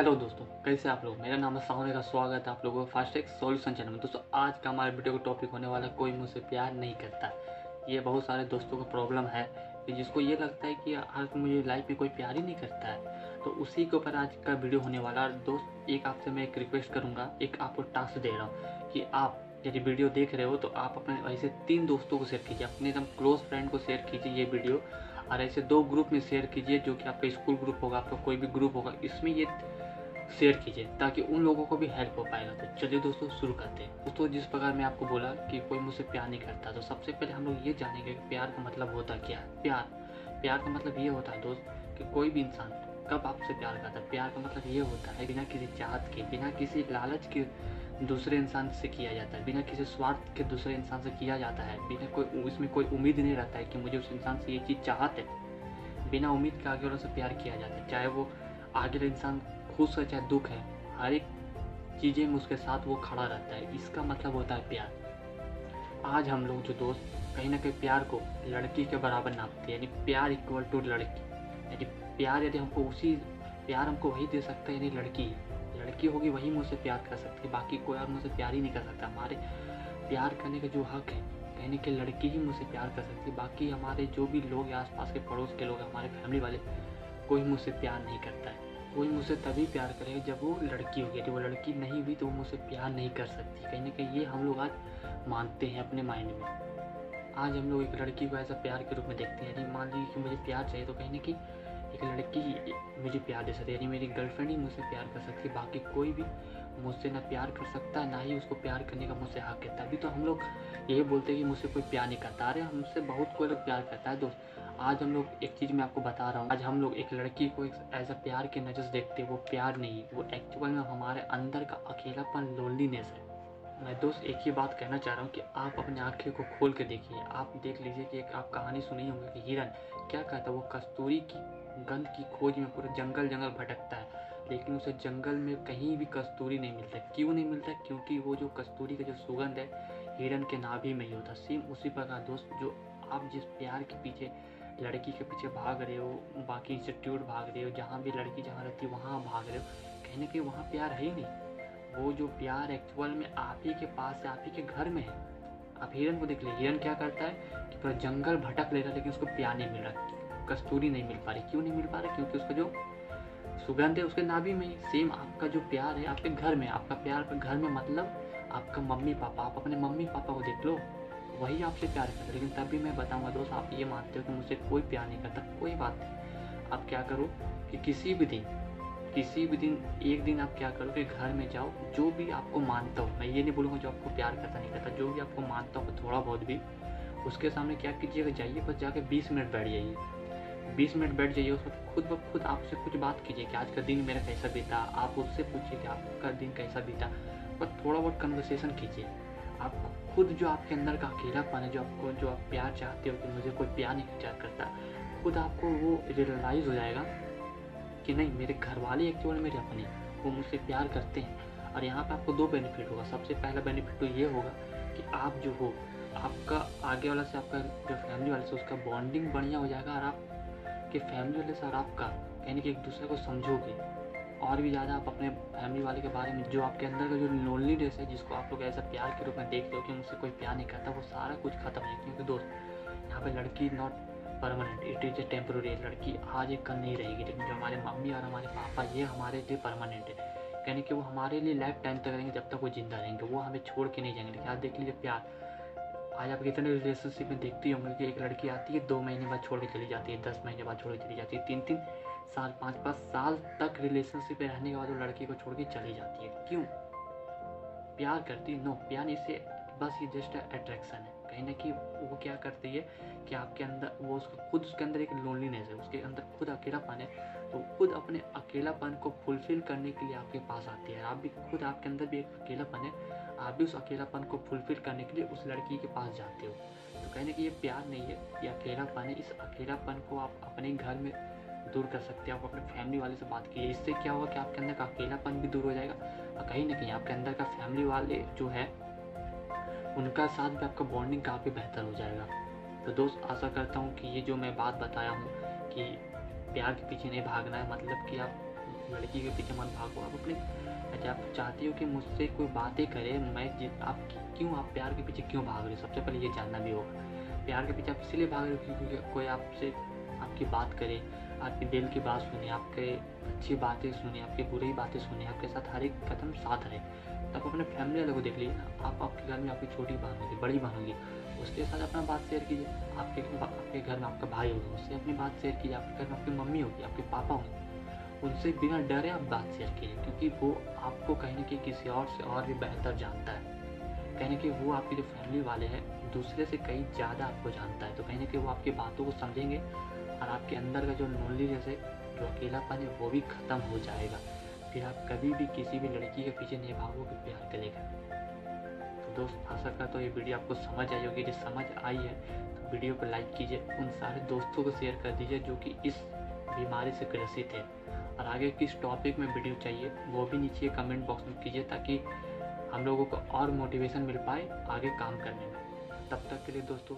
Hello दोस्तों, कैसे आप लोग? मेरा नाम है साहने का स्वागत है आप लोगों का फास्ट एक सोल्यूशन चैनल में। दोस्तों, आज का हमारे वीडियो का टॉपिक होने वाला कोई मुझसे प्यार नहीं करता। ये बहुत सारे दोस्तों का प्रॉब्लम है, जिसको ये लगता है कि आज मुझे लाइफ में कोई प्यार ही नहीं करता है। तो उसी के ऊपर आज का वीडियो होने वाला है। दोस्त, एक आपसे मैं एक रिक्वेस्ट करूँगा, एक आपको टास्क दे रहा हूँ कि आप यदि वीडियो देख रहे हो तो आप अपने ऐसे तीन दोस्तों को शेयर कीजिए। अपने एकदम क्लोज फ्रेंड को शेयर कीजिए ये वीडियो, और ऐसे दो ग्रुप में शेयर कीजिए, जो कि आपका स्कूल ग्रुप होगा, आपका कोई भी ग्रुप होगा। इसमें ये शेयर कीजिए, ताकि उन लोगों को भी हेल्प हो पाएगा। तो चलिए दोस्तों, शुरू करते हैं। दोस्तों, जिस प्रकार मैं आपको बोला कि कोई मुझसे प्यार नहीं करता तो सबसे पहले हम लोग ये जानेंगे कि प्यार का मतलब होता क्या है। प्यार प्यार का मतलब ये होता है दोस्त, कि कोई भी इंसान कब आपसे प्यार करता है। प्यार का मतलब ये होता है, बिना किसी चाहत के, बिना किसी लालच के दूसरे इंसान से किया जाता है। बिना किसी स्वार्थ के दूसरे इंसान से किया जाता है। बिना कोई इसमें कोई उम्मीद नहीं रहता है कि मुझे उस इंसान से ये चीज़ चाहत है। बिना उम्मीद के आगे वालों से प्यार किया जाता है। चाहे वो आगे इंसान खुश है चाहे दुख है, हर एक चीज़ें में उसके साथ वो खड़ा रहता है। इसका मतलब होता है प्यार। आज हम लोग जो दोस्त, कहीं ना कहीं प्यार को लड़की के बराबर नापते हैं, यानी प्यार इक्वल टू लड़की। यानी प्यार यदि हमको उसी, प्यार हमको वही दे सकता है, यानी लड़की। लड़की होगी वही मुझसे प्यार कर सकती है, बाकी कोई और मुझसे प्यार ही नहीं कर सकता। हमारे प्यार करने का जो हक है कहने के लड़की ही मुझसे प्यार कर सकती है। बाकी हमारे जो भी लोग आसपास के पड़ोस के लोग हमारे फैमिली वाले, कोई मुझसे प्यार नहीं करता है। कोई मुझसे तभी प्यार करेगा जब वो लड़की होगी। यदि वो लड़की नहीं हुई तो वो मुझसे प्यार नहीं कर सकती। कहीं ना कहीं ये हम लोग आज मानते हैं अपने माइंड में। आज हम लोग एक लड़की को ऐसा प्यार के रूप में देखते हैं। यदि मान लीजिए कि मुझे प्यार चाहिए तो कहीं ना कहीं एक लड़की मुझे प्यार दे सकती है। यानी मेरी गर्लफ्रेंड ही मुझसे प्यार कर सकती है। बाकी कोई भी मुझसे ना प्यार कर सकता, ना ही उसको प्यार करने का मुझसे हक है। तभी तो हम लोग यही बोलते हैं कि मुझसे कोई प्यार नहीं करता। अरे, हमसे बहुत कोई लोग प्यार करता है, दोस्त। आज हम लोग एक चीज़ मैं आपको बता रहा हूँ। आज हम लोग एक लड़की को एक ऐसा प्यार के नज़र देखते वो प्यार नहीं वो एक्चुअल में हमारे अंदर का अकेलापन लोनलीनेस है। मैं दोस्त एक ही बात कहना चाह रहा हूँ कि आप अपने आँखें को खोल के देखिए। आप देख लीजिए कि एक आप कहानी सुनी होंगे कि हिरन क्या कहता है, वो कस्तूरी की गंध की खोज में पूरा जंगल जंगल भटकता है। लेकिन उसे जंगल में कहीं भी कस्तूरी नहीं मिलता क्यों नहीं मिलता क्योंकि वो जो कस्तूरी का जो सुगंध है, हिरन के नाभि में ही होता सेम उसी प्रकार दोस्त, जो आप जिस प्यार के पीछे लड़की के पीछे भाग रहे हो, बाकी इंस्टीट्यूट भाग रहे हो, जहाँ भी लड़की जहाँ रहती है, वहाँ भाग रहे हो। कहीं ना कहीं वहाँ प्यार है ही नहीं। वो जो प्यार एक्चुअल में आप ही के पास है, आप ही के घर में है। आप हिरन को देख लीजिए हिरन क्या करता है कि पूरा जंगल भटक ले रहा लेकिन उसको प्यार नहीं मिल रहा, कस्तूरी नहीं मिल पा रही। क्यों नहीं मिल पा रहा? क्योंकि उसका जो सुगंध है, उसके नाभि में सेम आपका जो प्यार है, आपके घर में आपका प्यार घर में मतलब आपका मम्मी पापा आप अपने मम्मी पापा को देख लो। वही आपसे प्यार करते लेकिन तब भी मैं बताऊँगा, दोस्त, आप ये मानते हो कि मुझसे कोई प्यार नहीं करता, कोई बात नहीं। आप क्या करो कि किसी भी दिन, किसी भी दिन, एक दिन आप क्या करो कि घर में जाओ, जो भी आपको मानता हो, मैं ये नहीं बोलूँगा जो आपको प्यार करता नहीं करता, जो भी आपको मानता हो थोड़ा बहुत भी, उसके सामने क्या कीजिएगा, जाइए, बस जाके बीस मिनट बैठ जाइए। बीस मिनट बैठ जाइए उस खुद ब खुद आपसे कुछ बात कीजिए कि आज का दिन मेरा कैसा बीता, आप उससे पूछिए कि आपका दिन कैसा बीता, बस थोड़ा बहुत कन्वर्सेशन कीजिए। आप खुद जो आपके अंदर का अकेलापन है, जो आपको, जो आप प्यार चाहते हो कि मुझे कोई प्यार नहीं करता, खुद आपको वो रियलाइज़ हो जाएगा कि नहीं, मेरे घर वाले एक्चुअल मेरे अपने वो मुझसे प्यार करते हैं। और यहाँ पे आपको दो बेनिफिट होगा। सबसे पहला बेनिफिट तो ये होगा कि आप जो हो, आपका आगे वाला से आपका, जो फैमिली वाले से उसका बॉन्डिंग बढ़िया हो जाएगा और आप कि फैमिली वाले से और आपका यानी कि एक दूसरे को समझोगे। और भी ज़्यादा आप अपने फैमिली वाले के बारे में, जो आपके अंदर का जो लोनलीनेस है, जिसको आप लोग ऐसा प्यार के रूप में देख लो कि मुझसे कोई प्यार नहीं करता, वो सारा कुछ खत्म है क्योंकि दोस्त, यहाँ पे लड़की not permanent it is a temporary लड़की आज एक कल नहीं रहेगी। लेकिन जो हमारे मम्मी और हमारे पापा, ये हमारे लिए परमानेंट है। यानी कि वो हमारे लिए लाइफ टाइम तक रहेंगे, जब तक वो ज़िंदा रहेंगे। वो हमें छोड़ के नहीं जाएँगे। लेकिन आज देख लीजिए प्यार। आज आप कितने रिलेशनशिप में देखती होंगे कि एक लड़की आती है, दो महीने बाद छोड़ के चली जाती है, दस महीने बाद छोड़ के चली जाती है तीन तीन साल, पाँच पाँच साल तक रिलेशनशिप में रहने के बाद वो लड़की को छोड़ के चली जाती है। क्यों? प्यार करती नो प्यार इसे बस ये जस्ट अट्रैक्शन है। कहीं ना कहीं वो क्या करती है कि आपके अंदर, वो उसको खुद, उसके अंदर एक लोनलीनेस है, उसके अंदर खुद अकेलापन है। तो खुद अपने अकेलापन को फुलफिल करने के लिए आपके पास आती है। आप भी खुद आपके अंदर भी एक अकेलापन है। आप भी उस अकेलापन को फुलफिल करने के लिए उस लड़की के पास जाते हो। तो कहने की ये प्यार नहीं है, ये अकेलापन है। इस अकेलापन को आप अपने घर में दूर कर सकते हैं, आप अपने फैमिली वाले से बात कीजिए। इससे क्या होगा कि आपके अंदर का अकेलापन भी दूर हो जाएगा। और कहीं ना कहीं आपके अंदर का फैमिली वाले जो है, उनका साथ भी आपका बॉन्डिंग काफ़ी बेहतर हो जाएगा। तो दोस्त, आशा करता हूँ कि ये जो मैं बात बताया हूँ कि प्यार के पीछे नहीं भागना है मतलब कि आप लड़की के पीछे मत भागो। आप अपने अच्छा आप चाहती हो कि मुझसे कोई बातें करे, मैं आप क्यों आप प्यार के पीछे क्यों भाग रहे हो? सबसे पहले ये जानना भी होगा। प्यार के पीछे आप इसलिए भाग रहे हो क्योंकि कोई आपसे आपकी बात करे आपके दिल की बात सुने, आपके अच्छी बातें सुने, आपकी बुरी बातें सुने, आपके साथ हर एक कदम साथ रहे आप अपने फैमिली वाले को देख लीजिए, आप आपके घर में आपकी छोटी बहन होगी, बड़ी बहन होगी, उसके साथ अपना बात शेयर कीजिए, आपके आपके घर में आपका भाई होगा, उससे अपनी बात शेयर कीजिए, आपके घर में आपकी मम्मी होगी, आपके पापा होंगे, उनसे बिना डरे आप बात शेयर कीजिए, क्योंकि वो आपको कहीं ना कहीं किसी और से और भी बेहतर जानता है। कहीं ना कहीं वो आपके जो फैमिली वाले हैं, दूसरे से कहीं ज़्यादा आपको जानता है तो कहीं ना कहीं वो आपकी बातों को समझेंगे और आपके अंदर का जो लोनली जैसे जो अकेलापन है, वो भी ख़त्म हो जाएगा। फिर आप कभी भी किसी भी लड़की के पीछे नहीं भागोगे प्यार के लेकर तो दोस्त, आशा करता तो ये वीडियो आपको समझ आई होगी। जो समझ आई है तो वीडियो को लाइक कीजिए, उन सारे दोस्तों को शेयर कर दीजिए जो कि इस बीमारी से ग्रसित है। और आगे किस टॉपिक में वीडियो चाहिए, वो भी नीचे कमेंट बॉक्स में कीजिए ताकि हम लोगों को और मोटिवेशन मिल पाए आगे काम करने में। तब तक के लिए दोस्तों